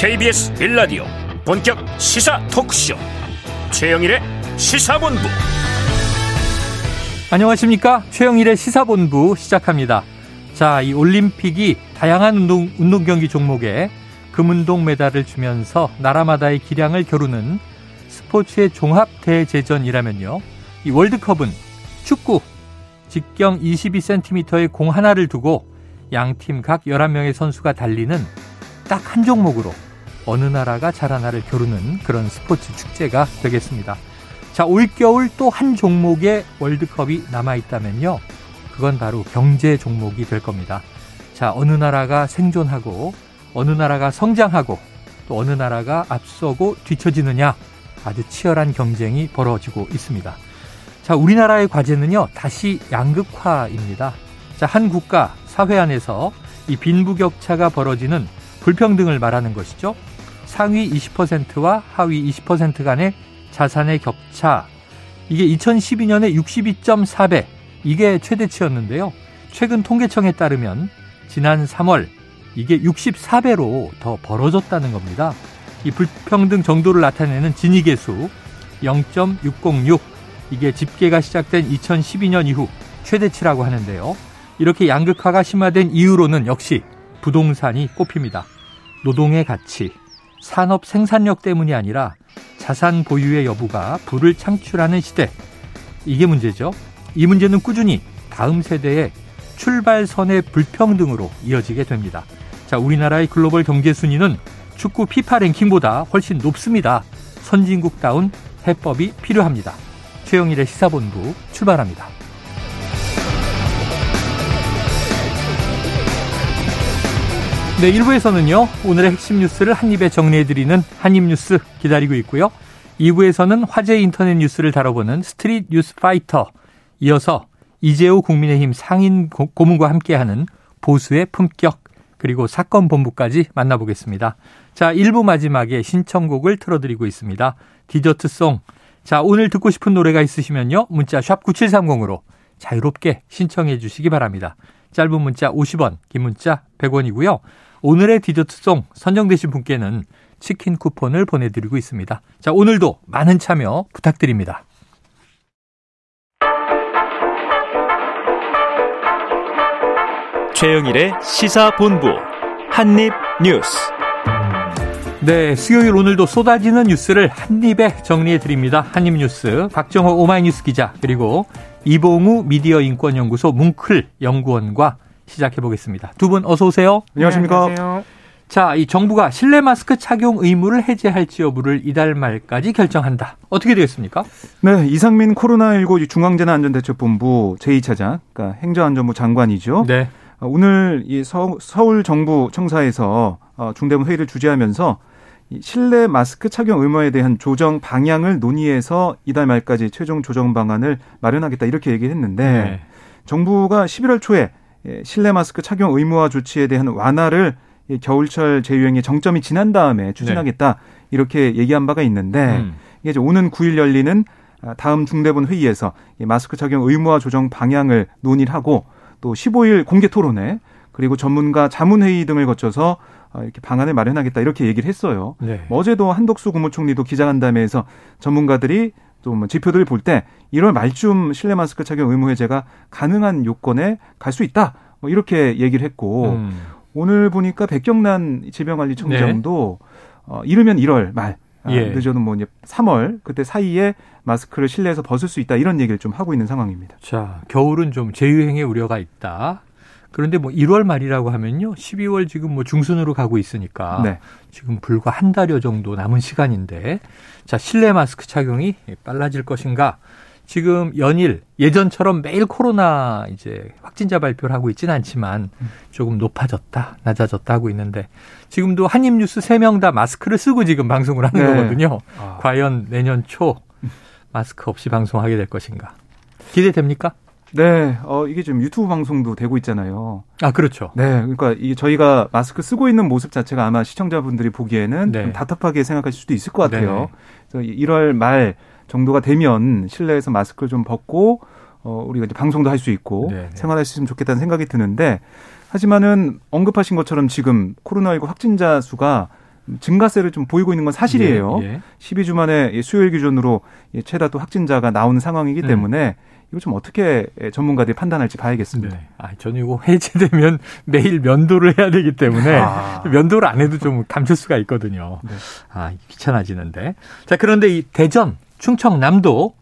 KBS 빌라디오 본격 시사 토크쇼. 최영일의 시사본부. 안녕하십니까? 최영일의 시사본부 시작합니다. 자 이 올림픽이 다양한 운동, 운동 경기 종목에 금운동 메달을 주면서 나라마다의 기량을 겨루는 스포츠의 종합 대제전이라면요. 이 월드컵은 축구 직경 22cm의 공 하나를 두고 양팀 각 11명의 선수가 달리는 딱 한 종목으로 어느 나라가 잘 하나를 겨루는 그런 스포츠 축제가 되겠습니다. 자, 올겨울 또 한 종목의 월드컵이 남아있다면요. 그건 바로 경제 종목이 될 겁니다. 자, 어느 나라가 생존하고, 어느 나라가 성장하고, 또 어느 나라가 앞서고 뒤처지느냐 아주 치열한 경쟁이 벌어지고 있습니다. 자, 우리나라의 과제는요, 다시 양극화입니다. 자, 한 국가, 사회 안에서 이 빈부격차가 벌어지는 불평등을 말하는 것이죠. 상위 20%와 하위 20% 간의 자산의 격차. 이게 2012년에 62.4배. 이게 최대치였는데요. 최근 통계청에 따르면 지난 3월 이게 64배로 더 벌어졌다는 겁니다. 이 불평등 정도를 나타내는 진위계수 0.606 이게 집계가 시작된 2012년 이후 최대치라고 하는데요. 이렇게 양극화가 심화된 이유로는 역시 부동산이 꼽힙니다. 노동의 가치, 산업 생산력 때문이 아니라 자산 보유의 여부가 부를 창출하는 시대. 이게 문제죠. 이 문제는 꾸준히 다음 세대의 출발선의 불평등으로 이어지게 됩니다. 자, 우리나라의 글로벌 경제 순위는 축구 피파 랭킹보다 훨씬 높습니다. 선진국다운 해법이 필요합니다. 최영일의 시사본부 출발합니다. 네, 1부에서는요, 오늘의 핵심 뉴스를 한입에 정리해드리는 한입뉴스 기다리고 있고요. 2부에서는 화제 인터넷 뉴스를 다뤄보는 스트릿 뉴스 파이터. 이어서 이재호 국민의힘 상임 고문과 함께하는 보수의 품격, 그리고 사건 본부까지 만나보겠습니다. 자, 1부 마지막에 신청곡을 틀어드리고 있습니다. 디저트송. 자, 오늘 듣고 싶은 노래가 있으시면요. 문자 샵 9730으로 자유롭게 신청해 주시기 바랍니다. 짧은 문자 50원, 긴 문자 100원이고요. 오늘의 디저트송 선정되신 분께는 치킨 쿠폰을 보내드리고 있습니다. 자, 오늘도 많은 참여 부탁드립니다. 최영일의 시사본부 한입뉴스. 네, 수요일 오늘도 쏟아지는 뉴스를 한입에 정리해 드립니다. 한입뉴스 박정호 오마이뉴스 기자 그리고 이봉우 미디어인권연구소 뭉클 연구원과 시작해 보겠습니다. 두 분 어서 오세요. 안녕하십니까. 네, 안녕하세요. 자, 이 정부가 실내 마스크 착용 의무를 해제할지 여부를 이달 말까지 결정한다. 어떻게 되겠습니까? 네, 이상민 코로나19 중앙재난안전대책본부 제2차장, 그러니까 행정안전부 장관이죠. 네. 어, 오늘 이 서, 울 정부 청사에서 어, 중대본 회의를 주재하면서 실내 마스크 착용 의무에 대한 조정 방향을 논의해서 이달 말까지 최종 조정 방안을 마련하겠다 이렇게 얘기를 했는데 네. 정부가 11월 초에 예, 실내 마스크 착용 의무화 조치에 대한 완화를 겨울철 재유행의 정점이 지난 다음에 추진하겠다 네. 이렇게 얘기한 바가 있는데 음. 이게 이제 오는 9일 열리는 아, 다음 중대본 회의에서 마스크 착용 의무화 조정 방향을 논의를 하고 또 15일 공개 토론회 그리고 전문가 자문 회의 등을 거쳐서 아, 이렇게 방안을 마련하겠다 이렇게 얘기를 했어요. 네. 어제도 한덕수 국무총리도 기자간담회에서 전문가들이 좀뭐 지표들을 볼 때 1월 말쯤 실내 마스크 착용 의무 해제가 가능한 요건에 갈 수 있다. 뭐 이렇게 얘기를 했고 음. 오늘 보니까 백경란 질병관리청장도 네. 어, 이르면 1월 말 아, 예. 늦어도 뭐 이제 3월 그때 사이에 마스크를 실내에서 벗을 수 있다 이런 얘기를 좀 하고 있는 상황입니다. 자, 겨울은 좀 재유행의 우려가 있다. 그런데 뭐 1월 말이라고 하면요. 12월 지금 뭐 중순으로 가고 있으니까 네. 지금 불과 한 달여 정도 남은 시간인데 자, 실내 마스크 착용이 빨라질 것인가? 지금 연일 예전처럼 매일 코로나 이제 확진자 발표를 하고 있지는 않지만 조금 높아졌다, 낮아졌다 하고 있는데 지금도 한입뉴스 3명 다 마스크를 쓰고 지금 방송을 하는 네. 거거든요. 아. 과연 내년 초 마스크 없이 방송하게 될 것인가? 기대됩니까? 네, 어, 이게 지금 유튜브 방송도 되고 있잖아요. 아, 그렇죠. 네, 그러니까 이 저희가 마스크 쓰고 있는 모습 자체가 아마 시청자분들이 보기에는 네. 답답하게 생각하실 수도 있을 것 같아요. 네. 그래서 1월 말 정도가 되면 실내에서 마스크를 좀 벗고 어, 우리가 이제 방송도 할 수 있고 네, 네. 생활할 수 있으면 좋겠다는 생각이 드는데 하지만은 언급하신 것처럼 지금 코로나19 확진자 수가 증가세를 좀 보이고 있는 건 사실이에요. 예, 예. 12주 만에 수요일 기준으로 최다 또 확진자가 나오는 상황이기 음. 때문에 음. 이거 좀 어떻게 전문가들이 판단할지 봐야겠습니다. 네. 아, 저는 이거 해제되면 매일 면도를 해야 되기 때문에 아. 면도를 안 해도 좀 감출 수가 있거든요. 네. 아, 귀찮아지는데. 자, 그런데 이 대전, 충청남도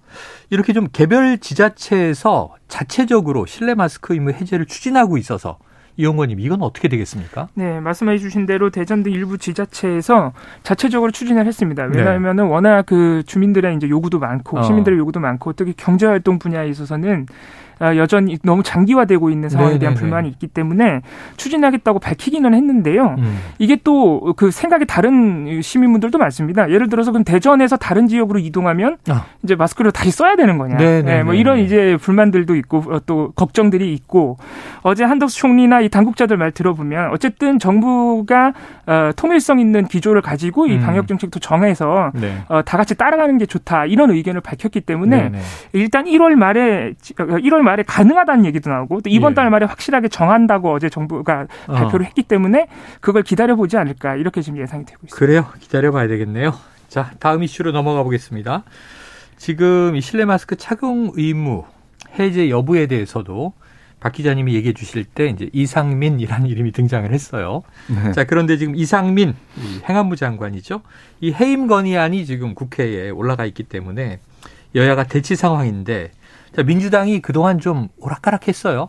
이렇게 좀 개별 지자체에서 자체적으로 실내 마스크 의무 해제를 추진하고 있어서 이용권님 이건 어떻게 되겠습니까? 네, 말씀해 주신 대로 대전 등 일부 지자체에서 자체적으로 추진을 했습니다. 왜냐하면은 네. 워낙 그 주민들의 이제 요구도 많고 어. 시민들의 요구도 많고 특히 경제 활동 분야에 있어서는 아, 여전히 너무 장기화되고 있는 상황에 네네네. 대한 불만이 있기 때문에 추진하겠다고 밝히기는 했는데요. 음. 이게 또 그 생각이 다른 시민분들도 많습니다. 예를 들어서 그럼 대전에서 다른 지역으로 이동하면 아. 이제 마스크를 다시 써야 되는 거냐. 네, 뭐 이런 이제 불만들도 있고 어, 또 걱정들이 있고 어제 한덕수 총리나 이 당국자들 말 들어보면 어쨌든 정부가 어, 통일성 있는 기조를 가지고 이 음. 방역 정책도 정해서 네. 어, 다 같이 따라가는 게 좋다 이런 의견을 밝혔기 때문에 네네. 일단 1월 말에 1월 말에 가능하다는 얘기도 나오고 또 이번 예. 달 말에 확실하게 정한다고 어제 정부가 어. 발표를 했기 때문에 그걸 기다려보지 않을까 이렇게 지금 예상이 되고 있습니다. 그래요. 기다려봐야 되겠네요. 자, 다음 이슈로 넘어가 보겠습니다. 지금 이 실내 마스크 착용 의무 해제 여부에 대해서도 박 기자님이 얘기해 주실 때 이제 이상민이라는 이름이 등장을 했어요. 네. 자, 그런데 지금 이상민 행안부 장관이죠. 이 해임 건의안이 지금 국회에 올라가 있기 때문에 여야가 대치 상황인데 자, 민주당이 그동안 좀 오락가락했어요.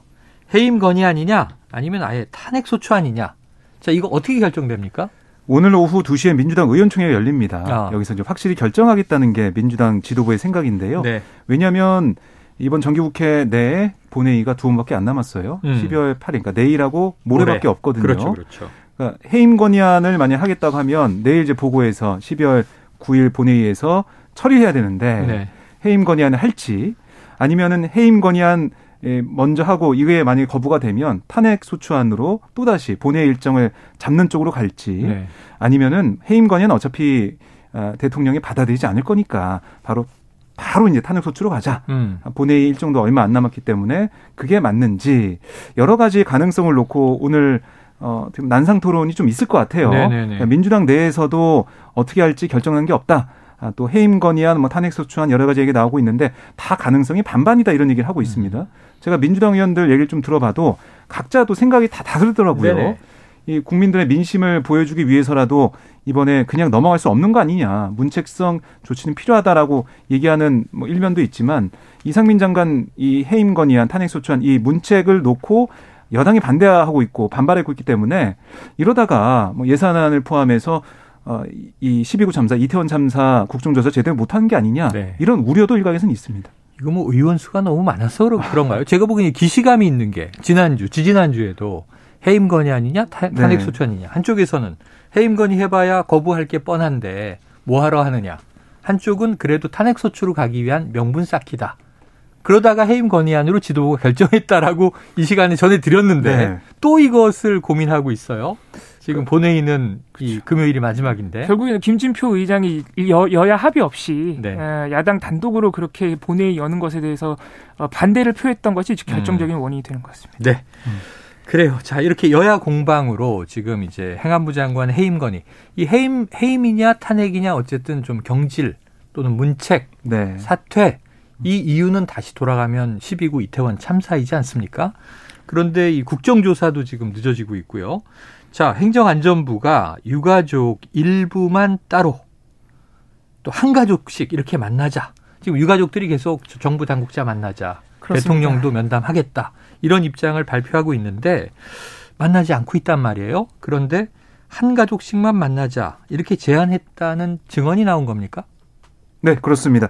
해임 건의아니냐 아니면 아예 탄핵 소추 아니냐. 자, 이거 어떻게 결정됩니까? 오늘 오후 2시에 민주당 의원총회가 열립니다. 아. 여기서 이제 확실히 결정하겠다는 게 민주당 지도부의 생각인데요. 네. 왜냐하면 이번 정기국회 내에 본회의가 두 번밖에 안 남았어요. 음. 12월 8일, 그러니까 내일하고 모레밖에 모레. 없거든요. 그렇죠, 그렇죠. 그러니까 해임 건의안을 만약 하겠다고 하면 내일 이제 보고해서 12월 9일 본회의에서 처리해야 되는데 네. 해임 건의안을 할지 아니면은 해임 건의안 먼저 하고 이거에 만약에 거부가 되면 탄핵 소추안으로 또다시 본회의 일정을 잡는 쪽으로 갈지 네. 아니면은 해임 건의안 어차피 아, 대통령이 받아들이지 않을 거니까 바로 바로 이제 탄핵 소추로 가자. 음. 본회의 일정도 얼마 안 남았기 때문에 그게 맞는지 여러 가지 가능성을 놓고 오늘 어, 지금 난상 토론이 좀 있을 것 같아요. 그러니까 민주당 내에서도 어떻게 할지 결정한 게 없다. 아, 또 해임 건의안, 뭐 탄핵 소추안 여러 가지 얘기 나오고 있는데 다 가능성이 반반이다 이런 얘기를 하고 있습니다. 음. 제가 민주당 의원들 얘기를 좀 들어봐도 각자도 생각이 다 다르더라고요. 네네. 이 국민들의 민심을 보여주기 위해서라도 이번에 그냥 넘어갈 수 없는 거 아니냐. 문책성 조치는 필요하다라고 얘기하는 뭐 일면도 있지만 이상민 장관 이 해임 건의안 탄핵 소추안 이 문책을 놓고 여당이 반대하고 있고 반발하고 있기 때문에 이러다가 뭐 예산안을 포함해서 어, 이 12구 참사, 이태원 참사 국정조사 제대로 못하는 게 아니냐 네. 이런 우려도 일각에서는 있습니다. 이거 뭐 의원 수가 너무 많아서 그런가요? 제가 보기에는 기시감이 있는 게 지난주, 지지난주에도 해임 건의 아니냐, 탄핵 네. 소추안이냐. 한쪽에서는 해임 건의 해봐야 거부할 게 뻔한데 뭐하러 하느냐. 한쪽은 그래도 탄핵 소추로 가기 위한 명분 쌓기다. 그러다가 해임 건의안으로 지도부가 결정했다라고 이 시간에 전해드렸는데 네. 또 이것을 고민하고 있어요. 지금 본회의는 이 그렇죠. 금요일이 마지막인데 결국에는 김진표 의장이 여, 여야 합의 없이 네. 야당 단독으로 그렇게 본회의 여는 것에 대해서 어, 반대를 표했던 것이 결정적인 음. 원인이 되는 것 같습니다. 네. 음. 그래요. 자, 이렇게 여야 공방으로 지금 이제 행안부 장관 해임 건의. 이 해임, 해임이냐 탄핵이냐 어쨌든 좀 경질 또는 문책, 네. 사퇴. 이 이유는 다시 돌아가면 12구 이태원 참사이지 않습니까? 그런데 이 국정조사도 지금 늦어지고 있고요. 자, 행정안전부가 유가족 일부만 따로 또 한 가족씩 이렇게 만나자. 지금 유가족들이 계속 정부 당국자 만나자. 그렇습니다. 대통령도 면담하겠다. 이런 입장을 발표하고 있는데 만나지 않고 있단 말이에요. 그런데 한 가족씩만 만나자. 이렇게 제안했다는 증언이 나온 겁니까? 네, 그렇습니다.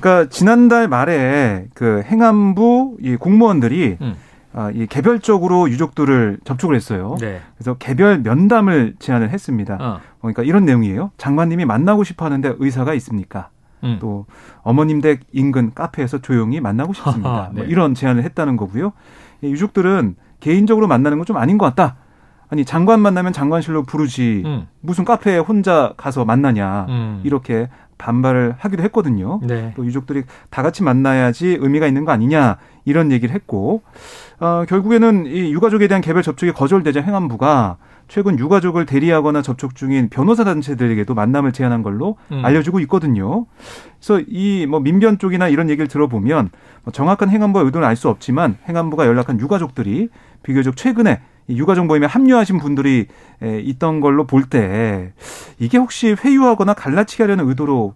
그러니까 지난달 말에 그 행안부 이 공무원들이 음. 아, 이 개별적으로 유족들을 접촉을 했어요. 네. 그래서 개별 면담을 제안을 했습니다. 어. 그러니까 이런 내용이에요. 장관님이 만나고 싶어 하는데 의사가 있습니까? 음. 또 어머님 댁 인근 카페에서 조용히 만나고 싶습니다. 뭐 네. 뭐 이런 제안을 했다는 거고요. 유족들은 개인적으로 만나는 건 좀 아닌 것 같다. 아니 장관 만나면 장관실로 부르지 음. 무슨 카페에 혼자 가서 만나냐 음. 이렇게 반발을 하기도 했거든요. 네. 또 유족들이 다 같이 만나야지 의미가 있는 거 아니냐 이런 얘기를 했고 어, 결국에는 이 유가족에 대한 개별 접촉이 거절되자 행안부가 최근 유가족을 대리하거나 접촉 중인 변호사 단체들에게도 만남을 제안한 걸로 음. 알려지고 있거든요. 그래서 이 뭐 민변 쪽이나 이런 얘기를 들어보면 뭐 정확한 행안부의 의도는 알 수 없지만 행안부가 연락한 유가족들이 비교적 최근에 유가족 모임에 합류하신 분들이 있던 걸로 볼 때 이게 혹시 회유하거나 갈라치기 하려는 의도로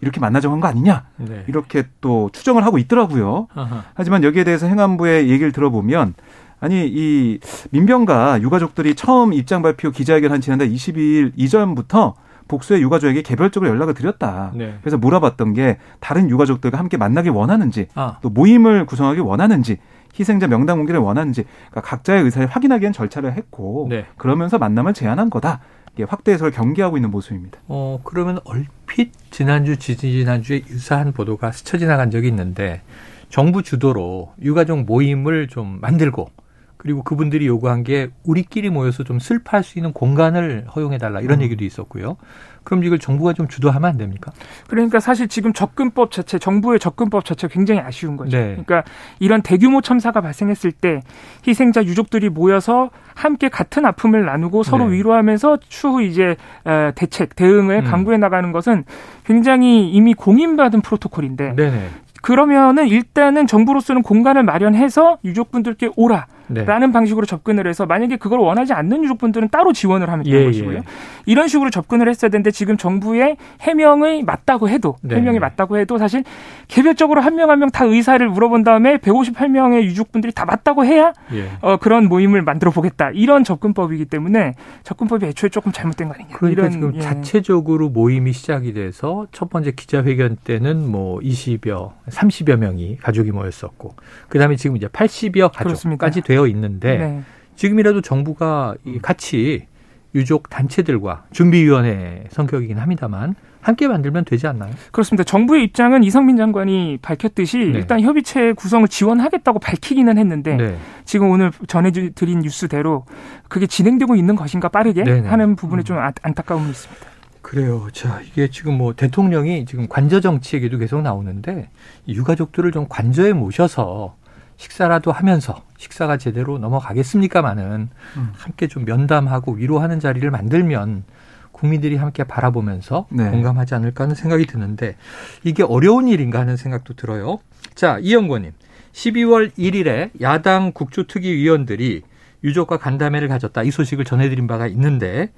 이렇게 만나자고 한 거 아니냐 네. 이렇게 또 추정을 하고 있더라고요. 아하. 하지만 여기에 대해서 행안부의 얘기를 들어보면 아니 이 민병과 유가족들이 처음 입장 발표 기자회견 한 지난달 22일 이전부터 복수의 유가족에게 개별적으로 연락을 드렸다. 네. 그래서 물어봤던 게 다른 유가족들과 함께 만나길 원하는지 아. 또 모임을 구성하기 원하는지 희생자 명단 공개를 원하는지 그러니까 각자의 의사를 확인하기 위한 절차를 했고 네. 그러면서 만남을 제안한 거다. 이게 확대 해석을 경계하고 있는 모습입니다. 어 그러면 얼핏 지난주 지지난주에 유사한 보도가 스쳐 지나간 적이 있는데 정부 주도로 유가족 모임을 좀 만들고 그리고 그분들이 요구한 게 우리끼리 모여서 좀 슬퍼할 수 있는 공간을 허용해달라 이런 음. 얘기도 있었고요. 그럼 이걸 정부가 좀 주도하면 안 됩니까? 그러니까 사실 지금 접근법 자체, 정부의 접근법 자체가 굉장히 아쉬운 거죠. 네. 그러니까 이런 대규모 참사가 발생했을 때 희생자 유족들이 모여서 함께 같은 아픔을 나누고 서로 네. 위로하면서 추후 이제 어, 대책, 대응을 음. 강구해 나가는 것은 굉장히 이미 공인받은 프로토콜인데 네네. 그러면은 일단은 정부로서는 공간을 마련해서 유족분들께 오라. 네. 라는 방식으로 접근을 해서 만약에 그걸 원하지 않는 유족분들은 따로 지원을 하면 되는 예, 것이고요. 예. 이런 식으로 접근을 했어야 되는데 지금 정부의 해명이 맞다고 해도 네. 해명이 맞다고 해도 사실 개별적으로 한 명 한 명 다 의사를 물어본 다음에 158명의 유족분들이 다 맞다고 해야 예. 어, 그런 모임을 만들어 보겠다. 이런 접근법이기 때문에 접근법이 애초에 조금 잘못된 거 아니냐. 그러니까 이런 지금 예. 자체적으로 모임이 시작이 돼서 첫 번째 기자회견 때는 뭐 20여, 30여 명이 가족이 모였었고 그다음에 지금 이제 80여 가족까지 되어 되어 있는데 네. 지금이라도 정부가 같이 유족 단체들과 준비위원회 성격이긴 합니다만 함께 만들면 되지 않나요? 그렇습니다. 정부의 입장은 이상민 장관이 밝혔듯이 네. 일단 협의체 구성을 지원하겠다고 밝히기는 했는데 네. 지금 오늘 전해드린 뉴스대로 그게 진행되고 있는 것인가 빠르게 네네. 하는 부분에 좀 아, 안타까움이 있습니다. 그래요. 자, 이게 지금 뭐 대통령이 지금 관저 정치 얘기도 계속 나오는데 유가족들을 좀 관저에 모셔서 식사라도 하면서 식사가 제대로 넘어가겠습니까마는 음. 함께 좀 면담하고 위로하는 자리를 만들면 국민들이 함께 바라보면서 네. 공감하지 않을까 하는 생각이 드는데 이게 어려운 일인가 하는 생각도 들어요. 자, 이영권님. 12월 1일에 야당 국조특위위원들이 유족과 간담회를 가졌다. 이 소식을 전해드린 바가 있는데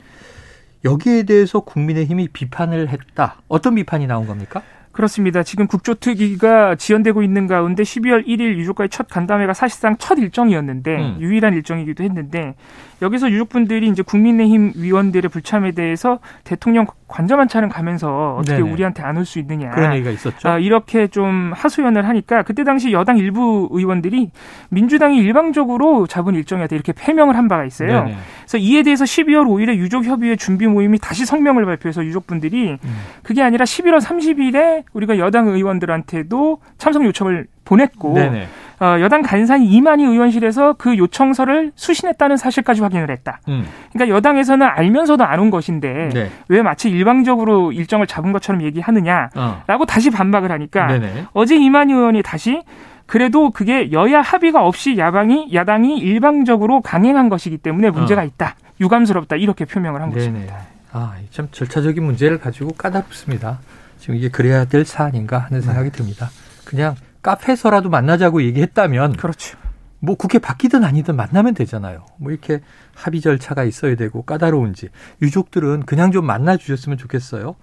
여기에 대해서 국민의힘이 비판을 했다. 어떤 비판이 나온 겁니까? 그렇습니다. 지금 국조특위가 지연되고 있는 가운데 12월 1일 유족과의 첫 간담회가 사실상 첫 일정이었는데 음. 유일한 일정이기도 했는데 여기서 유족분들이 이제 국민의힘 위원들의 불참에 대해서 대통령 관저 만차는 가면서 어떻게 네네. 우리한테 안 올 수 있느냐 그런 얘기가 있었죠. 아, 이렇게 좀 하소연을 하니까 그때 당시 여당 일부 의원들이 민주당이 일방적으로 잡은 일정이었다 이렇게 해명을 한 바가 있어요. 네네. 그래서 이에 대해서 12월 5일에 유족 협의회 준비 모임이 다시 성명을 발표해서 유족분들이 음. 그게 아니라 11월 30일에 우리가 여당 의원들한테도 참석 요청을 보냈고 네네. 어, 여당 간사인 이만희 의원실에서 그 요청서를 수신했다는 사실까지 확인을 했다. 음. 그러니까 여당에서는 알면서도 안 온 것인데 네. 왜 마치 일방적으로 일정을 잡은 것처럼 얘기하느냐라고 어. 다시 반박을 하니까 네네. 어제 이만희 의원이 다시 그래도 그게 여야 합의가 없이 야당이 야당이 일방적으로 강행한 것이기 때문에 문제가 어. 있다. 유감스럽다. 이렇게 표명을 한 네네. 것입니다. 아, 참 절차적인 문제를 가지고 까다롭습니다. 지금 이게 그래야 될 사안인가 하는 생각이 네. 듭니다. 그냥 카페에서라도 만나자고 얘기했다면 그렇죠. 뭐 국회 바뀌든 아니든 만나면 되잖아요. 뭐 이렇게 합의 절차가 있어야 되고 까다로운지 유족들은 그냥 좀 만나 주셨으면 좋겠어요.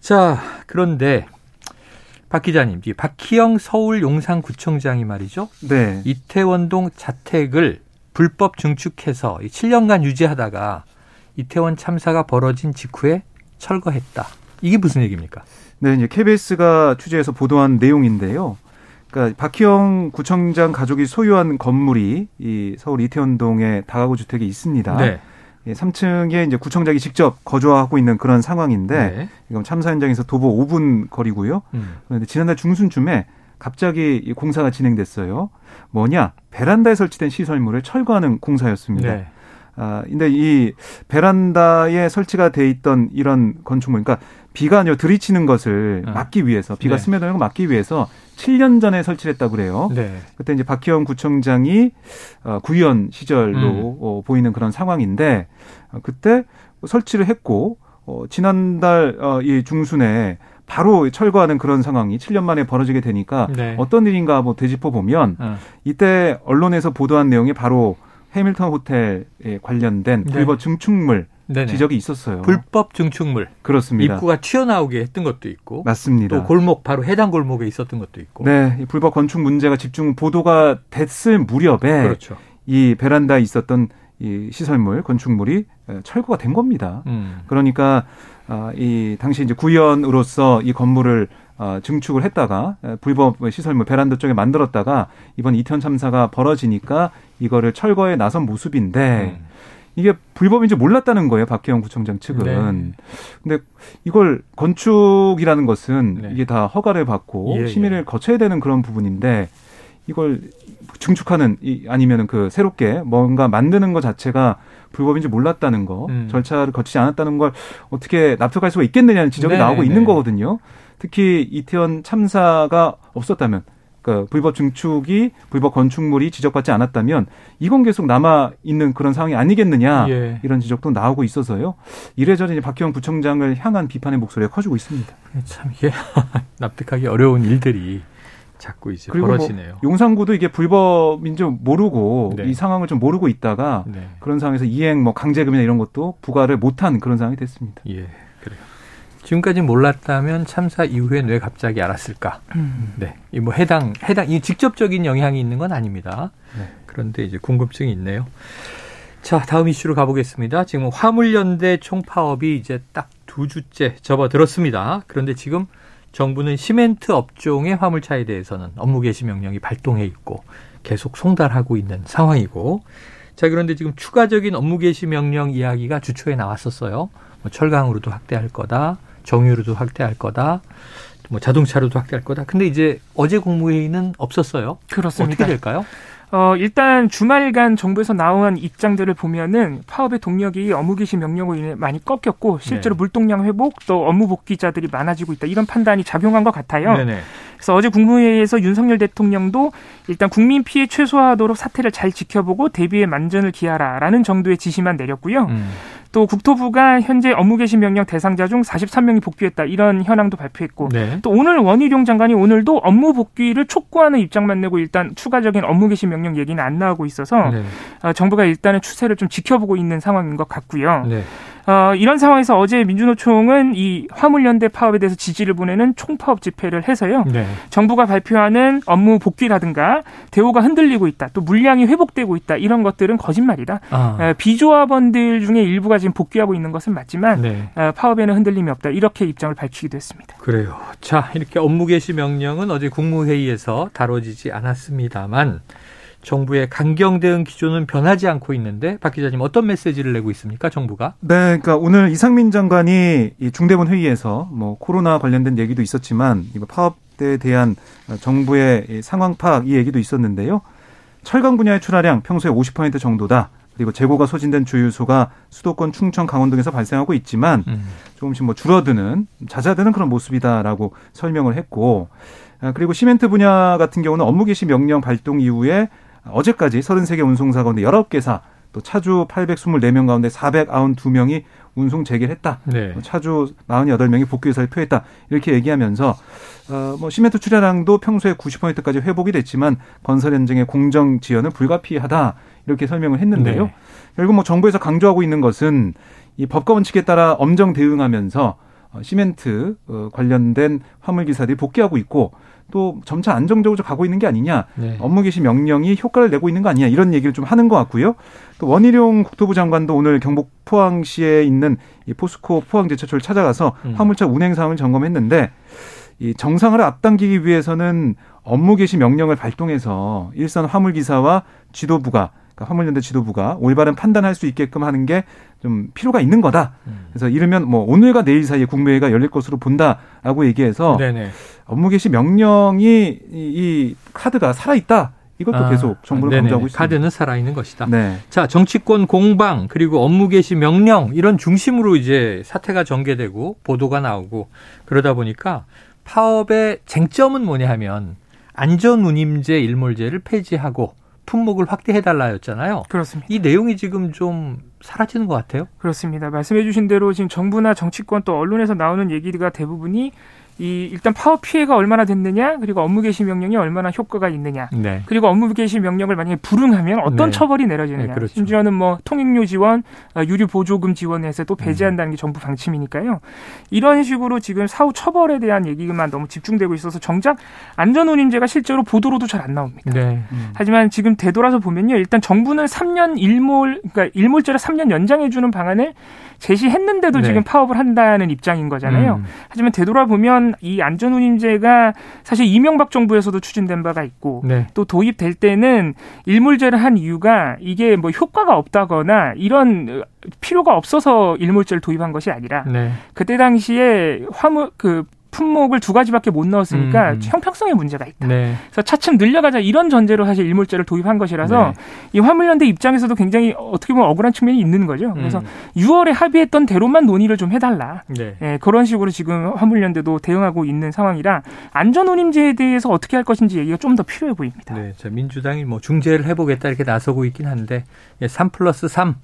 자, 그런데 박 기자님, 박희영 서울 용산구청장이 말이죠. 네. 이태원동 자택을 불법 증축해서 7년간 유지하다가 이태원 참사가 벌어진 직후에 철거했다. 이게 무슨 얘기입니까? 네, 이제 KBS가 취재해서 보도한 내용인데요. 그러니까 박희영 구청장 가족이 소유한 건물이 이 서울 이태원동에 다가구 주택이 있습니다. 네. 3층에 예, 이제 구청장이 직접 거주하고 있는 그런 상황인데 네. 이건 참사 현장에서 도보 5분 거리고요. 음. 그런데 지난달 중순쯤에 갑자기 공사가 진행됐어요. 뭐냐? 베란다에 설치된 시설물을 철거하는 공사였습니다. 네. 아, 근데 이 베란다에 설치가 돼 있던 이런 건축물, 그러니까 비가 들이치는 것을 아. 막기 위해서, 비가 네. 스며드는 걸 막기 위해서 7년 전에 설치를 했다고 그래요. 네. 그때 이제 박희원 구청장이 어, 구의원 시절로 음. 어, 보이는 그런 상황인데 어, 그때 설치를 했고 어, 지난달 어, 이 중순에 바로 철거하는 그런 상황이 7년 만에 벌어지게 되니까 네. 어떤 일인가 뭐 되짚어 보면 어. 이때 언론에서 보도한 내용이 바로 해밀턴 호텔에 관련된 네. 불법 증축물 네네. 지적이 있었어요. 불법 증축물. 그렇습니다. 입구가 튀어나오게 했던 것도 있고. 맞습니다. 또 골목 바로 해당 골목에 있었던 것도 있고. 네, 불법 건축 문제가 집중 보도가 됐을 무렵에 그렇죠. 이 베란다에 있었던 이 시설물 건축물이 철거가 된 겁니다. 음. 그러니까 아, 이 당시 이제 구의원으로서 이 건물을 어, 증축을 했다가 불법 시설물 베란다 쪽에 만들었다가 이번 이태원 참사가 벌어지니까 이거를 철거에 나선 모습인데 음. 이게 불법인지 몰랐다는 거예요 박혜영 구청장 측은. 네. 근데 이걸 건축이라는 것은 네. 이게 다 허가를 받고 예, 예. 심의를 예. 거쳐야 되는 그런 부분인데 이걸 증축하는 이 아니면은 그 새롭게 뭔가 만드는 것 자체가 불법인지 몰랐다는 거, 음. 절차를 거치지 않았다는 걸 어떻게 납득할 수가 있겠느냐는 지적이 네네. 나오고 있는 네. 거거든요. 특히 이태원 참사가 없었다면 그 불법 증축이 불법 건축물이 지적받지 않았다면 이건 계속 남아 있는 그런 상황이 아니겠느냐 예. 이런 지적도 나오고 있어서요. 이래저래 이제 박희원 구청장을 향한 비판의 목소리가 커지고 있습니다. 참 이게 납득하기 어려운 일들이 자꾸 이제 그리고 뭐 벌어지네요. 뭐 용산구도 이게 불법인 줄 모르고 네. 이 상황을 좀 모르고 있다가 네. 그런 상황에서 이행 뭐 강제금이나 이런 것도 부과를 못한 그런 상황이 됐습니다. 예. 지금까지 몰랐다면 참사 이후에 왜 갑자기 알았을까? 음. 네, 이 뭐 해당 해당 이 직접적인 영향이 있는 건 아닙니다. 네. 그런데 이제 궁금증이 있네요. 자, 다음 이슈로 가보겠습니다. 지금 화물연대 총파업이 이제 딱 두 주째 접어들었습니다. 그런데 지금 정부는 시멘트 업종의 화물차에 대해서는 업무 개시 명령이 발동해 있고 계속 송달하고 있는 상황이고 자 그런데 지금 추가적인 업무 개시 명령 이야기가 주초에 나왔었어요. 뭐 철강으로도 확대할 거다, 정유로도 확대할 거다, 뭐 자동차로도 확대할 거다. 근데 이제 어제 국무회의는 없었어요. 그렇습니다. 어떻게 될까요? 어, 일단 주말간 정부에서 나온 입장들을 보면은 파업의 동력이 업무 개시 명령으로 인해 많이 꺾였고 실제로 네. 물동량 회복 또 업무 복귀자들이 많아지고 있다 이런 판단이 작용한 것 같아요. 네네. 그래서 어제 국무회의에서 윤석열 대통령도 일단 국민 피해 최소화하도록 사태를 잘 지켜보고 대비에 만전을 기하라라는 정도의 지시만 내렸고요. 음. 또 국토부가 현재 업무 개시 명령 대상자 중 43명이 복귀했다 이런 현황도 발표했고 네. 또 오늘 원희룡 장관이 오늘도 업무 복귀를 촉구하는 입장만 내고 일단 추가적인 업무 개시 명령 얘기는 안 나오고 있어서 네. 어, 정부가 일단은 추세를 좀 지켜보고 있는 상황인 것 같고요. 네. 어, 이런 상황에서 어제 민주노총은 이 화물연대 파업에 대해서 지지를 보내는 총파업 집회를 해서요. 네. 정부가 발표하는 업무 복귀라든가 대우가 흔들리고 있다. 또 물량이 회복되고 있다. 이런 것들은 거짓말이다. 아. 어, 비조합원들 중에 일부가 지금 복귀하고 있는 것은 맞지만 네. 어, 파업에는 흔들림이 없다. 이렇게 입장을 밝히기도 했습니다. 그래요. 자, 이렇게 업무 개시 명령은 어제 국무회의에서 다뤄지지 않았습니다만 정부의 강경 대응 기조는 변하지 않고 있는데 박 기자님 어떤 메시지를 내고 있습니까? 정부가? 네, 그러니까 오늘 이상민 장관이 이 중대본 회의에서 뭐 코로나 관련된 얘기도 있었지만 이거 파업에 대한 정부의 상황 파악 이 얘기도 있었는데요. 철강 분야의 출하량 평소에 50% 정도다. 그리고 재고가 소진된 주유소가 수도권 충청 강원 등에서 발생하고 있지만 음. 조금씩 뭐 줄어드는 잦아드는 그런 모습이다라고 설명을 했고 아, 그리고 시멘트 분야 같은 경우는 업무 개시 명령 발동 이후에 어제까지 33개 운송사 가운데 19개사 또 차주 824명 가운데 492명이 운송 재개를 했다. 네. 차주 48명이 복귀 의사를 표했다. 이렇게 얘기하면서 어뭐 시멘트 출하량도 평소에 90%까지 회복이 됐지만 건설 현장의 공정 지연은 불가피하다. 이렇게 설명을 했는데요. 네. 결국 뭐 정부에서 강조하고 있는 것은 이 법과 원칙에 따라 엄정 대응하면서 어, 시멘트 어, 관련된 화물 기사들이 복귀하고 있고 또 점차 안정적으로 가고 있는 게 아니냐 네. 업무 개시 명령이 효과를 내고 있는 거 아니냐 이런 얘기를 좀 하는 것 같고요. 또 원희룡 국토부 장관도 오늘 경북 포항시에 있는 이 포스코 포항제철소를 찾아가서 음. 화물차 운행 상황을 점검했는데 이 정상화를 앞당기기 위해서는 업무 개시 명령을 발동해서 일선 화물 기사와 지도부가 그러니까 화물연대 지도부가 올바른 판단할 수 있게끔 하는 게 좀 필요가 있는 거다. 음. 그래서 이르면 뭐 오늘과 내일 사이에 국무회의가 열릴 것으로 본다라고 얘기해서 네네. 업무 개시 명령이 이, 이 카드가 살아 있다. 이것도 아, 계속 정부는 네네. 강조하고 있습니다. 카드는 살아있는 것이다. 네. 자, 정치권 공방 그리고 업무 개시 명령 이런 중심으로 이제 사태가 전개되고 보도가 나오고 그러다 보니까 파업의 쟁점은 뭐냐 하면 안전운임제 일몰제를 폐지하고 품목을 확대해달라였잖아요. 그렇습니다. 이 내용이 지금 좀 사라지는 것 같아요. 그렇습니다. 말씀해주신 대로 지금 정부나 정치권 또 언론에서 나오는 얘기가 대부분이 이 일단 파업 피해가 얼마나 됐느냐 그리고 업무 개시 명령이 얼마나 효과가 있느냐 네. 그리고 업무 개시 명령을 만약에 불응하면 어떤 네. 처벌이 내려지느냐 네, 그렇죠. 심지어는 뭐 통행료 지원 어, 유류 보조금 지원해서 또 배제한다는 게 정부 방침이니까요 이런 식으로 지금 사후 처벌에 대한 얘기만 너무 집중되고 있어서 정작 안전운임제가 실제로 보도로도 잘 안 나옵니다 네. 음. 하지만 지금 되돌아서 보면요 일단 정부는 3년 일몰 그러니까 일몰제를 3년 연장해 주는 방안을 제시했는데도 네. 지금 파업을 한다는 입장인 거잖아요. 음. 하지만 되돌아보면 이 안전운임제가 사실 이명박 정부에서도 추진된 바가 있고 네. 또 도입될 때는 일몰제를 한 이유가 이게 뭐 효과가 없다거나 이런 필요가 없어서 일몰제를 도입한 것이 아니라 네. 그때 당시에 화물 그 품목을 두 가지밖에 못 넣었으니까 음. 음. 형평성에 문제가 있다. 네. 그래서 차츰 늘려가자 이런 전제로 사실 일몰제를 도입한 것이라서 네. 이 화물연대 입장에서도 굉장히 어떻게 보면 억울한 측면이 있는 거죠. 그래서 음. 6월에 합의했던 대로만 논의를 좀 해달라. 네. 예, 그런 식으로 지금 화물연대도 대응하고 있는 상황이라 안전운임제에 대해서 어떻게 할 것인지 얘기가 좀 더 필요해 보입니다. 네, 자, 민주당이 뭐 중재를 해보겠다 이렇게 나서고 있긴 한데 3 예, 플러스 3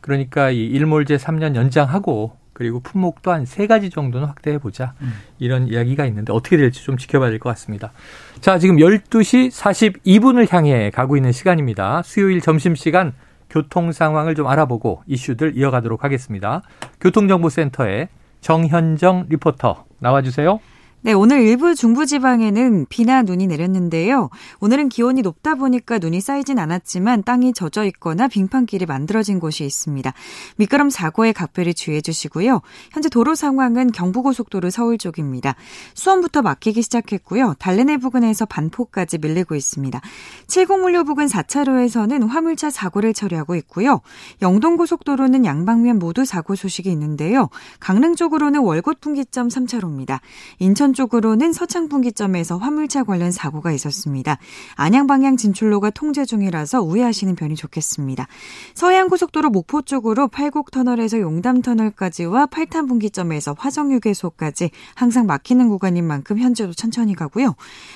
그러니까 이 일몰제 3년 연장하고 그리고 품목도 한세 가지 정도는 확대해 보자. 음. 이런 이야기가 있는데 어떻게 될지 좀 지켜봐야 될 것 같습니다. 자, 지금 12시 42분을 향해 가고 있는 시간입니다. 수요일 점심 시간 교통 상황을 좀 알아보고 이슈들 이어가도록 하겠습니다. 교통정보센터의 정현정 리포터 나와 주세요. 네, 오늘 일부 중부지방에는 비나 눈이 내렸는데요. 오늘은 기온이 높다 보니까 눈이 쌓이진 않았지만 땅이 젖어 있거나 빙판길이 만들어진 곳이 있습니다. 미끄럼 사고에 각별히 주의해 주시고요. 현재 도로 상황은 경부고속도로 서울 쪽입니다. 수원부터 막히기 시작했고요. 달래내 부근에서 반포까지 밀리고 있습니다. 70물류 부근 4차로에서는 화물차 사고를 처리하고 있고요. 영동고속도로는 양방면 모두 사고 소식이 있는데요. 강릉 쪽으로는 월곶 분기점 3차로입니다. 인천 쪽으로는 서창 분기점에서 화물차 관련 사고가 있었습니다. 안양 방향 진출로가 통제 중이라서 우회하시는 편이 좋겠습니다. 서해안 고속도로 목포 쪽으로 팔곡 터널에서 용담 터널까지와 팔탄 분기점에서 화정 휴게소까지 항상 막히는 구간인 만큼 현재도 천천히 가고요.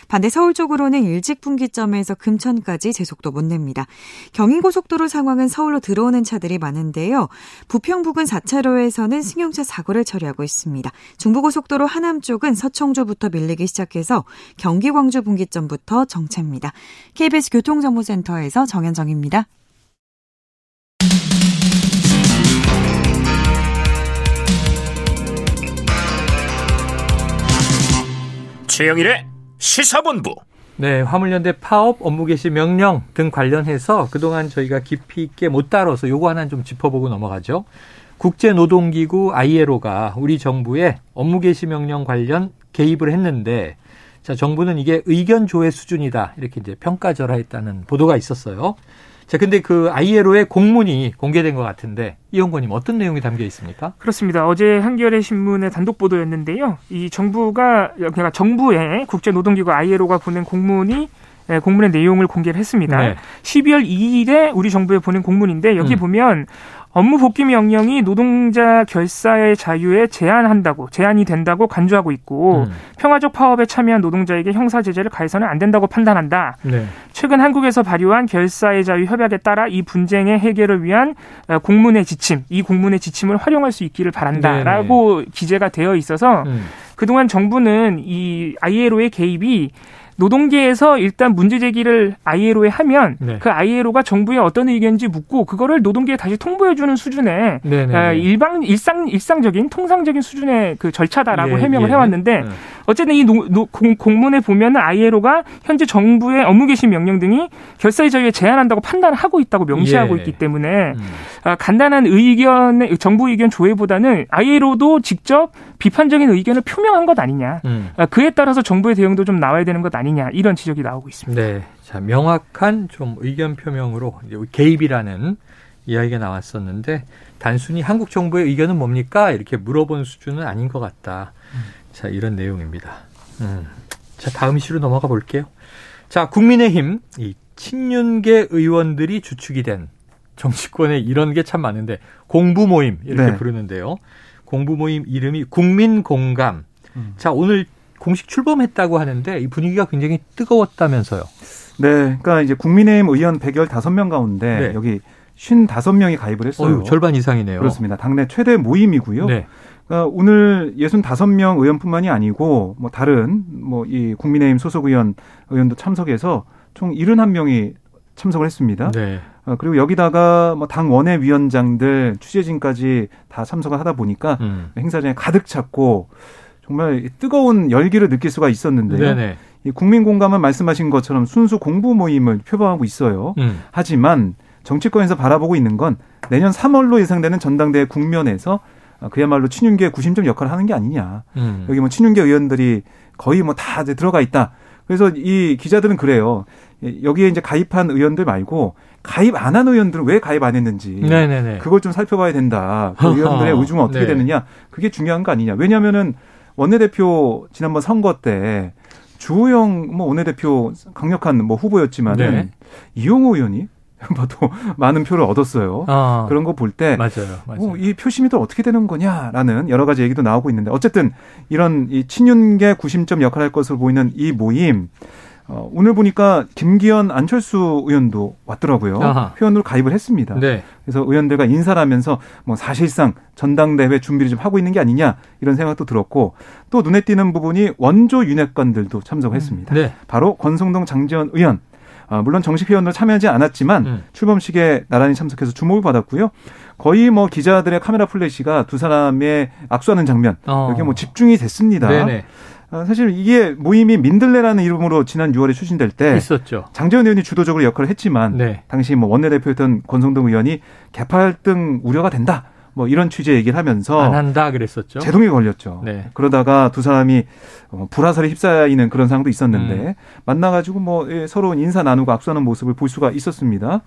반대 서울 쪽으로는 일직 분기점에서 금천까지 제속도 못 냅니다. 경인 고속도로 상황은 서울로 들어오는 차들이 많은데요. 부평 부근 4차로에서는 승용차 사고를 처리하고 있습니다. 중부고속도로 하남 쪽은 서청 청주부터 밀리기 시작해서 경기 광주 분기점부터 정체입니다. KBS 교통정보센터에서 정현정입니다. 최영일의 시사본부. 네, 화물연대 파업 업무 개시 명령 등 관련해서 그동안 저희가 깊이 있게 못 다뤄서 요거 하나 좀 짚어보고 넘어가죠. 국제노동기구 ILO가 우리 정부의 업무 개시 명령 관련 개입을 했는데 자, 정부는 이게 의견 조회 수준이다. 이렇게 이제 평가절하했다는 보도가 있었어요. 자, 근데 그 ILO의 공문이 공개된 것 같은데 이용권님 어떤 내용이 담겨 있습니까? 그렇습니다. 어제 한겨레 신문의 단독 보도였는데요. 이 정부가 그러니까 정부의 국제 노동기구 ILO가 보낸 공문이 예, 공문의 내용을 공개를 했습니다. 네. 12월 2일에 우리 정부에 보낸 공문인데 여기 음. 보면 업무 복귀 명령이 노동자 결사의 자유에 제한한다고 제한이 된다고 간주하고 있고 음. 평화적 파업에 참여한 노동자에게 형사 제재를 가해서는 안 된다고 판단한다. 네. 최근 한국에서 발효한 결사의 자유 협약에 따라 이 분쟁의 해결을 위한 어, 공문의 지침, 이 공문의 지침을 활용할 수 있기를 바란다라고 네네. 기재가 되어 있어서 음. 그동안 정부는 이 ILO의 개입이 노동계에서 일단 문제 제기를 ILO에 하면 네. 그 ILO가 정부에 어떤 의견인지 묻고 그거를 노동계에 다시 통보해 주는 수준의 네, 네, 어, 일방 일상 일상적인 통상적인 수준의 그 절차다라고 예, 해명을 예. 해왔는데 네. 어쨌든 이 노, 노, 공, 공문에 보면은 ILO가 현재 정부의 업무 개시 명령 등이 결사의 자유에 제한한다고 판단을 하고 있다고 명시하고 예. 있기 때문에 음. 아, 간단한 의견의 정부 의견 조회보다는 ILO도 직접 비판적인 의견을 표명한 것 아니냐. 음. 아, 그에 따라서 정부의 대응도 좀 나와야 되는 것 아니냐 이런 지적이 나오고 있습니다. 네, 자 명확한 좀 의견 표명으로 개입이라는 이야기가 나왔었는데 단순히 한국 정부의 의견은 뭡니까 이렇게 물어본 수준은 아닌 것 같다. 음. 자 이런 내용입니다. 음. 자 다음 이슈로 넘어가 볼게요. 자 국민의힘 이 친윤계 의원들이 주축이 된 정치권에 이런 게 참 많은데 공부 모임 이렇게 네. 부르는데요. 공부 모임 이름이 국민 공감. 음. 자 오늘 공식 출범했다고 하는데 이 분위기가 굉장히 뜨거웠다면서요. 네, 그러니까 이제 국민의힘 의원 115명 가운데 네. 여기 55명이 가입을 했어요. 어휴, 절반 이상이네요. 그렇습니다. 당내 최대 모임이고요. 네. 그러니까 오늘 65명 의원뿐만이 아니고 뭐 다른 뭐 이 국민의힘 소속 의원 의원도 참석해서 총 71명이 참석을 했습니다. 네. 어, 그리고 여기다가 뭐당 원외 위원장들 취재진까지 다 참석을 하다 보니까 음. 행사장에 가득 찼고 정말 뜨거운 열기를 느낄 수가 있었는데요. 네네. 이 국민 공감은 말씀하신 것처럼 순수 공부 모임을 표방하고 있어요. 음. 하지만 정치권에서 바라보고 있는 건 내년 3월로 예상되는 전당대회 국면에서 그야말로 친윤계 구심점 역할을 하는 게 아니냐. 음. 여기 뭐 친윤계 의원들이 거의 뭐 다 들어가 있다. 그래서 이 기자들은 그래요. 여기에 이제 가입한 의원들 말고 가입 안 한 의원들은 왜 가입 안 했는지 네네네. 그걸 좀 살펴봐야 된다. 그 의원들의 의중은 어떻게 네. 되느냐 그게 중요한 거 아니냐. 왜냐하면은 원내대표 지난번 선거 때 주호영 뭐 원내대표 강력한 뭐 후보였지만은 네. 이용호 의원이 봐도 많은 표를 얻었어요. 아, 그런 거 볼 때, 맞아요, 맞아요. 어, 이 표심이 또 어떻게 되는 거냐라는 여러 가지 얘기도 나오고 있는데 어쨌든 이런 이 친윤계 구심점 역할을 할 것으로 보이는 이 모임 어, 오늘 보니까 김기현 안철수 의원도 왔더라고요. 아하. 회원으로 가입을 했습니다. 네. 그래서 의원들과 인사를 하면서 뭐 사실상 전당대회 준비를 좀 하고 있는 게 아니냐 이런 생각도 들었고 또 눈에 띄는 부분이 원조 윤핵관들도 참석했습니다. 네. 바로 권성동 장지원 의원. 어, 물론 정식 회원으로 참여하지 않았지만 음. 출범식에 나란히 참석해서 주목을 받았고요. 거의 뭐 기자들의 카메라 플래시가 두 사람의 악수하는 장면 어. 여기 뭐 집중이 됐습니다. 네네. 어, 사실 이게 모임이 민들레라는 이름으로 지난 6월에 추진될 때 있었죠. 장재원 의원이 주도적으로 역할을 했지만 네. 당시 뭐 원내대표였던 권성동 의원이 개팔등 우려가 된다. 뭐 이런 취재 얘기를 하면서 안 한다 그랬었죠. 제동이 걸렸죠. 네. 그러다가 두 사람이 어, 불화설에 휩싸이는 그런 상황도 있었는데 음. 만나가지고 뭐 예, 서로 인사 나누고 악수하는 모습을 볼 수가 있었습니다.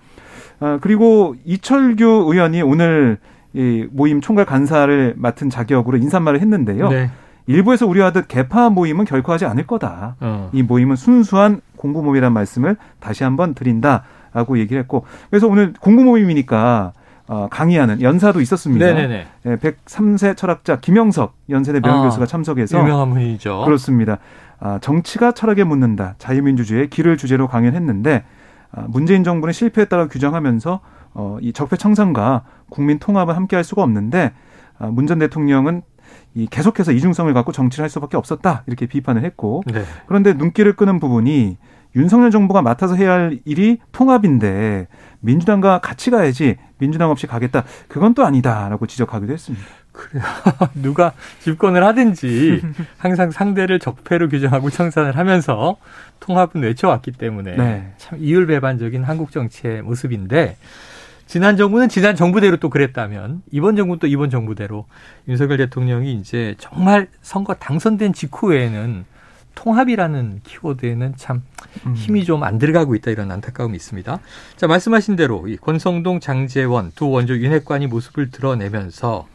아, 그리고 이철규 의원이 오늘 이 모임 총괄 간사를 맡은 자격으로 인사말을 했는데요. 네. 일부에서 우려하듯 개파 모임은 결코 하지 않을 거다. 어. 이 모임은 순수한 공부 모임이라는 말씀을 다시 한번 드린다라고 얘기를 했고 그래서 오늘 공부 모임이니까 어, 강의하는 연사도 있었습니다. 네네네. 네, 103세 철학자 김영석 연세대 명예 교수가 아, 참석해서 유명한 분이죠. 그렇습니다. 아, 정치가 철학에 묻는다. 자유민주주의의 길을 주제로 강연했는데 아, 문재인 정부는 실패했다고 규정하면서 어, 이 적폐 청산과 국민 통합을 함께할 수가 없는데 아, 문전 대통령은 이 계속해서 이중성을 갖고 정치를 할 수밖에 없었다 이렇게 비판을 했고 네. 그런데 눈길을 끄는 부분이 윤석열 정부가 맡아서 해야 할 일이 통합인데 민주당과 같이 가야지 민주당 없이 가겠다 그건 또 아니다라고 지적하기도 했습니다. 그래요. 누가 집권을 하든지 항상 상대를 적폐로 규정하고 청산을 하면서 통합은 외쳐왔기 때문에 네. 참 이율배반적인 한국 정치의 모습인데 지난 정부는 지난 정부대로 또 그랬다면 이번 정부는 또 이번 정부대로 윤석열 대통령이 이제 정말 선거 당선된 직후에는 통합이라는 키워드에는 참 음. 힘이 좀 안 들어가고 있다 이런 안타까움이 있습니다. 자 말씀하신 대로 이 권성동 장재원 두 원조 윤핵관이 모습을 드러내면서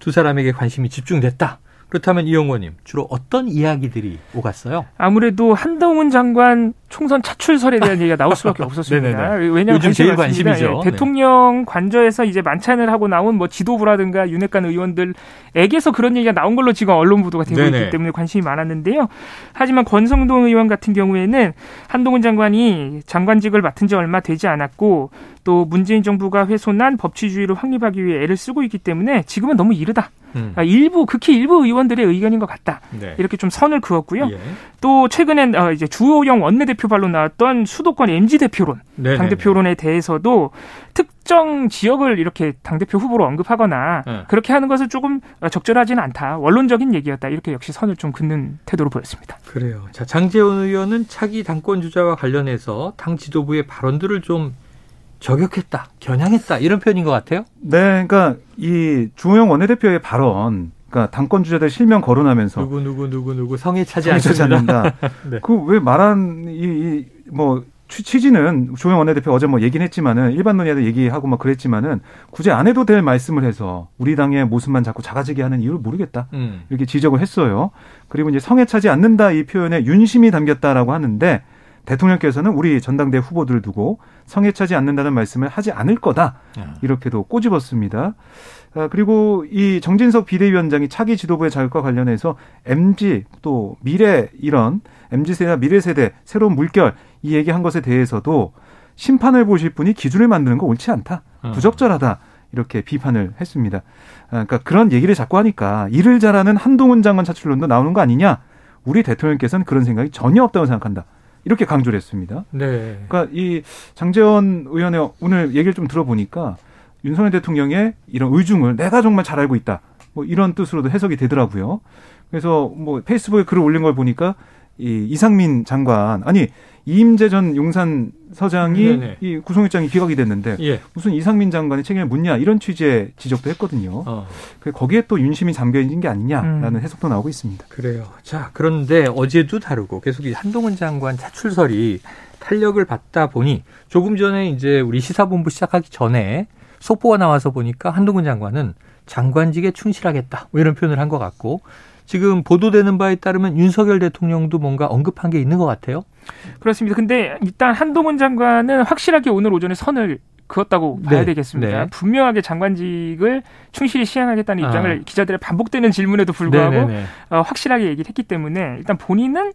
두 사람에게 관심이 집중됐다. 그렇다면 이영호님 주로 어떤 이야기들이 오갔어요? 아무래도 한동훈 장관 총선 차출설에 대한 얘기가 나올 수밖에 없었습니다. 왜냐하면 요즘 제일 관심이죠. 예, 대통령 네. 관저에서 이제 만찬을 하고 나온 뭐 지도부라든가 윤핵관 의원들에게서 그런 얘기가 나온 걸로 지금 언론 보도가 되고 네네. 있기 때문에 관심이 많았는데요. 하지만 권성동 의원 같은 경우에는 한동훈 장관이 장관직을 맡은 지 얼마 되지 않았고 또 문재인 정부가 훼손한 법치주의를 확립하기 위해 애를 쓰고 있기 때문에 지금은 너무 이르다. 음. 아, 일부 극히 일부 의원 들의 의견인 것 같다. 네. 이렇게 좀 선을 그었고요. 예. 또 최근엔 어, 이제 주호영 원내대표 발로 나왔던 수도권 MG 대표론, 당 대표론에 대해서도 특정 지역을 이렇게 당 대표 후보로 언급하거나 네. 그렇게 하는 것은 조금 적절하지는 않다. 원론적인 얘기였다. 이렇게 역시 선을 좀 긋는 태도로 보였습니다. 그래요. 자 장재원 의원은 차기 당권 주자와 관련해서 당 지도부의 발언들을 좀 저격했다, 겨냥했다 이런 표현인 것 같아요. 네, 그러니까 이 주호영 원내대표의 발언, 그러니까 당권 주자들 실명 거론하면서 누구 누구 누구 누구 성에 차지 않는다. 네. 그왜 말한 이뭐 취지는 주호영 원내대표 어제 뭐 얘기는 했지만은 일반 논의에도 얘기하고 막 그랬지만은 굳이 안 해도 될 말씀을 해서 우리 당의 모습만 자꾸 작아지게 하는 이유를 모르겠다 음. 이렇게 지적을 했어요. 그리고 이제 성에 차지 않는다 이 표현에 윤심이 담겼다라고 하는데 대통령께서는 우리 전당대 후보들을 두고 성해차지 않는다는 말씀을 하지 않을 거다. 예. 이렇게도 꼬집었습니다. 아, 그리고 이 정진석 비대위원장이 차기 지도부의 자격과 관련해서 MG 또 미래 이런 MZ 세대나 미래 세대 새로운 물결 이 얘기한 것에 대해서도 심판을 보실 분이 기준을 만드는 거 옳지 않다. 어. 부적절하다. 이렇게 비판을 했습니다. 아, 그러니까 그런 얘기를 자꾸 하니까 일을 잘하는 한동훈 장관 차출론도 나오는 거 아니냐? 우리 대통령께서는 그런 생각이 전혀 없다고 생각한다. 이렇게 강조를 했습니다. 네. 그러니까 이 장재원 의원의 오늘 얘기를 좀 들어보니까 윤석열 대통령의 이런 의중을 내가 정말 잘 알고 있다. 뭐 이런 뜻으로도 해석이 되더라고요. 그래서 뭐 페이스북에 글을 올린 걸 보니까 이 이상민 장관 아니 이임재 전 용산 서장이 네네. 이 구속영장이 기각이 됐는데 예. 무슨 이상민 장관의 책임을 묻냐 이런 취지의 지적도 했거든요. 어. 그 거기에 또 윤심이 잠겨 있는 게 아니냐라는 음. 해석도 나오고 있습니다. 그래요. 자 그런데 어제도 다르고 계속 이 한동훈 장관 차출설이 탄력을 받다 보니 조금 전에 이제 우리 시사본부 시작하기 전에 속보가 나와서 보니까 한동훈 장관은 장관직에 충실하겠다 뭐 이런 표현을 한 것 같고 지금 보도되는 바에 따르면 윤석열 대통령도 뭔가 언급한 게 있는 것 같아요. 그렇습니다. 근데 일단 한동훈 장관은 확실하게 오늘 오전에 선을 그었다고 봐야 네. 되겠습니다. 네. 분명하게 장관직을 충실히 시행하겠다는 아. 입장을 기자들의 반복되는 질문에도 불구하고 어, 확실하게 얘기를 했기 때문에 일단 본인은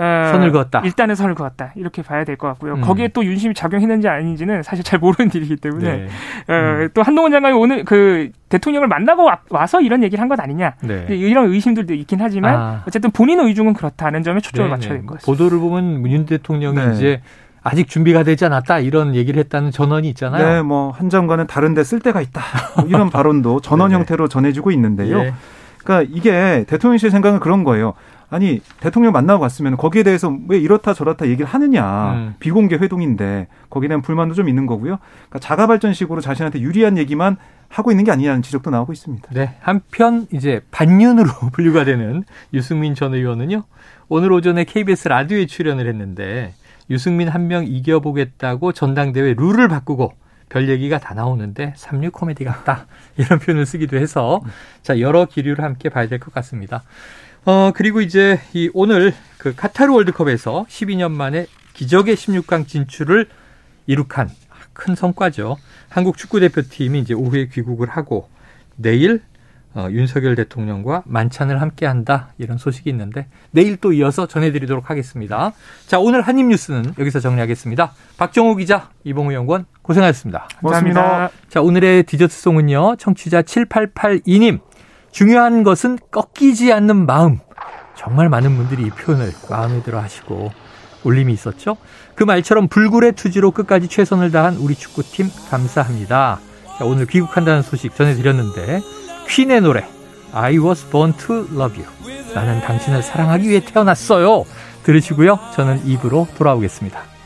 어, 선을 그었다. 일단은 선을 그었다. 이렇게 봐야 될 것 같고요. 음. 거기에 또 윤심이 작용했는지 아닌지는 사실 잘 모르는 일이기 때문에 네. 어, 음. 또 한동훈 장관이 오늘 그 대통령을 만나고 와, 서 이런 얘기를 한 것 아니냐. 네. 이런 의심들도 있긴 하지만 아. 어쨌든 본인 의중은 그렇다는 점에 초점을 네, 맞춰야 될 것 같습니다. 보도를 보면 윤 대통령이 네. 이제 아직 준비가 되지 않았다 이런 얘기를 했다는 전언이 있잖아요. 네, 뭐 한 장관은 다른데 쓸 데가 있다 뭐 이런 발언도 전언 형태로 전해지고 있는데요. 예. 그러니까 이게 대통령실 생각은 그런 거예요. 아니 대통령 만나고 갔으면 거기에 대해서 왜 이렇다 저렇다 얘기를 하느냐 음. 비공개 회동인데 거기에 대한 불만도 좀 있는 거고요. 그러니까 자가 발전식으로 자신한테 유리한 얘기만 하고 있는 게 아니냐는 지적도 나오고 있습니다. 네, 한편 이제 반윤으로 분류가 되는 유승민 전 의원은요 오늘 오전에 KBS 라디오에 출연을 했는데 유승민 한 명 이겨보겠다고 전당대회 룰을 바꾸고 별 얘기가 다 나오는데 삼류 코미디 같다 이런 표현을 쓰기도 해서 자 여러 기류를 함께 봐야 될 것 같습니다. 어, 그리고 이제 이 오늘 그 카타르 월드컵에서 12년 만에 기적의 16강 진출을 이룩한 큰 성과죠. 한국 축구 대표팀이 이제 오후에 귀국을 하고 내일 어, 윤석열 대통령과 만찬을 함께 한다. 이런 소식이 있는데 내일 또 이어서 전해드리도록 하겠습니다. 자, 오늘 한입 뉴스는 여기서 정리하겠습니다. 박정호 기자, 이봉우 연구원 고생하셨습니다. 고맙습니다. 자, 오늘의 디저트송은요. 청취자 7882님. 중요한 것은 꺾이지 않는 마음. 정말 많은 분들이 이 표현을 마음에 들어 하시고 울림이 있었죠. 그 말처럼 불굴의 투지로 끝까지 최선을 다한 우리 축구팀 감사합니다. 자, 오늘 귀국한다는 소식 전해드렸는데 퀸의 노래 I was born to love you. 나는 당신을 사랑하기 위해 태어났어요. 들으시고요. 저는 입으로 돌아오겠습니다.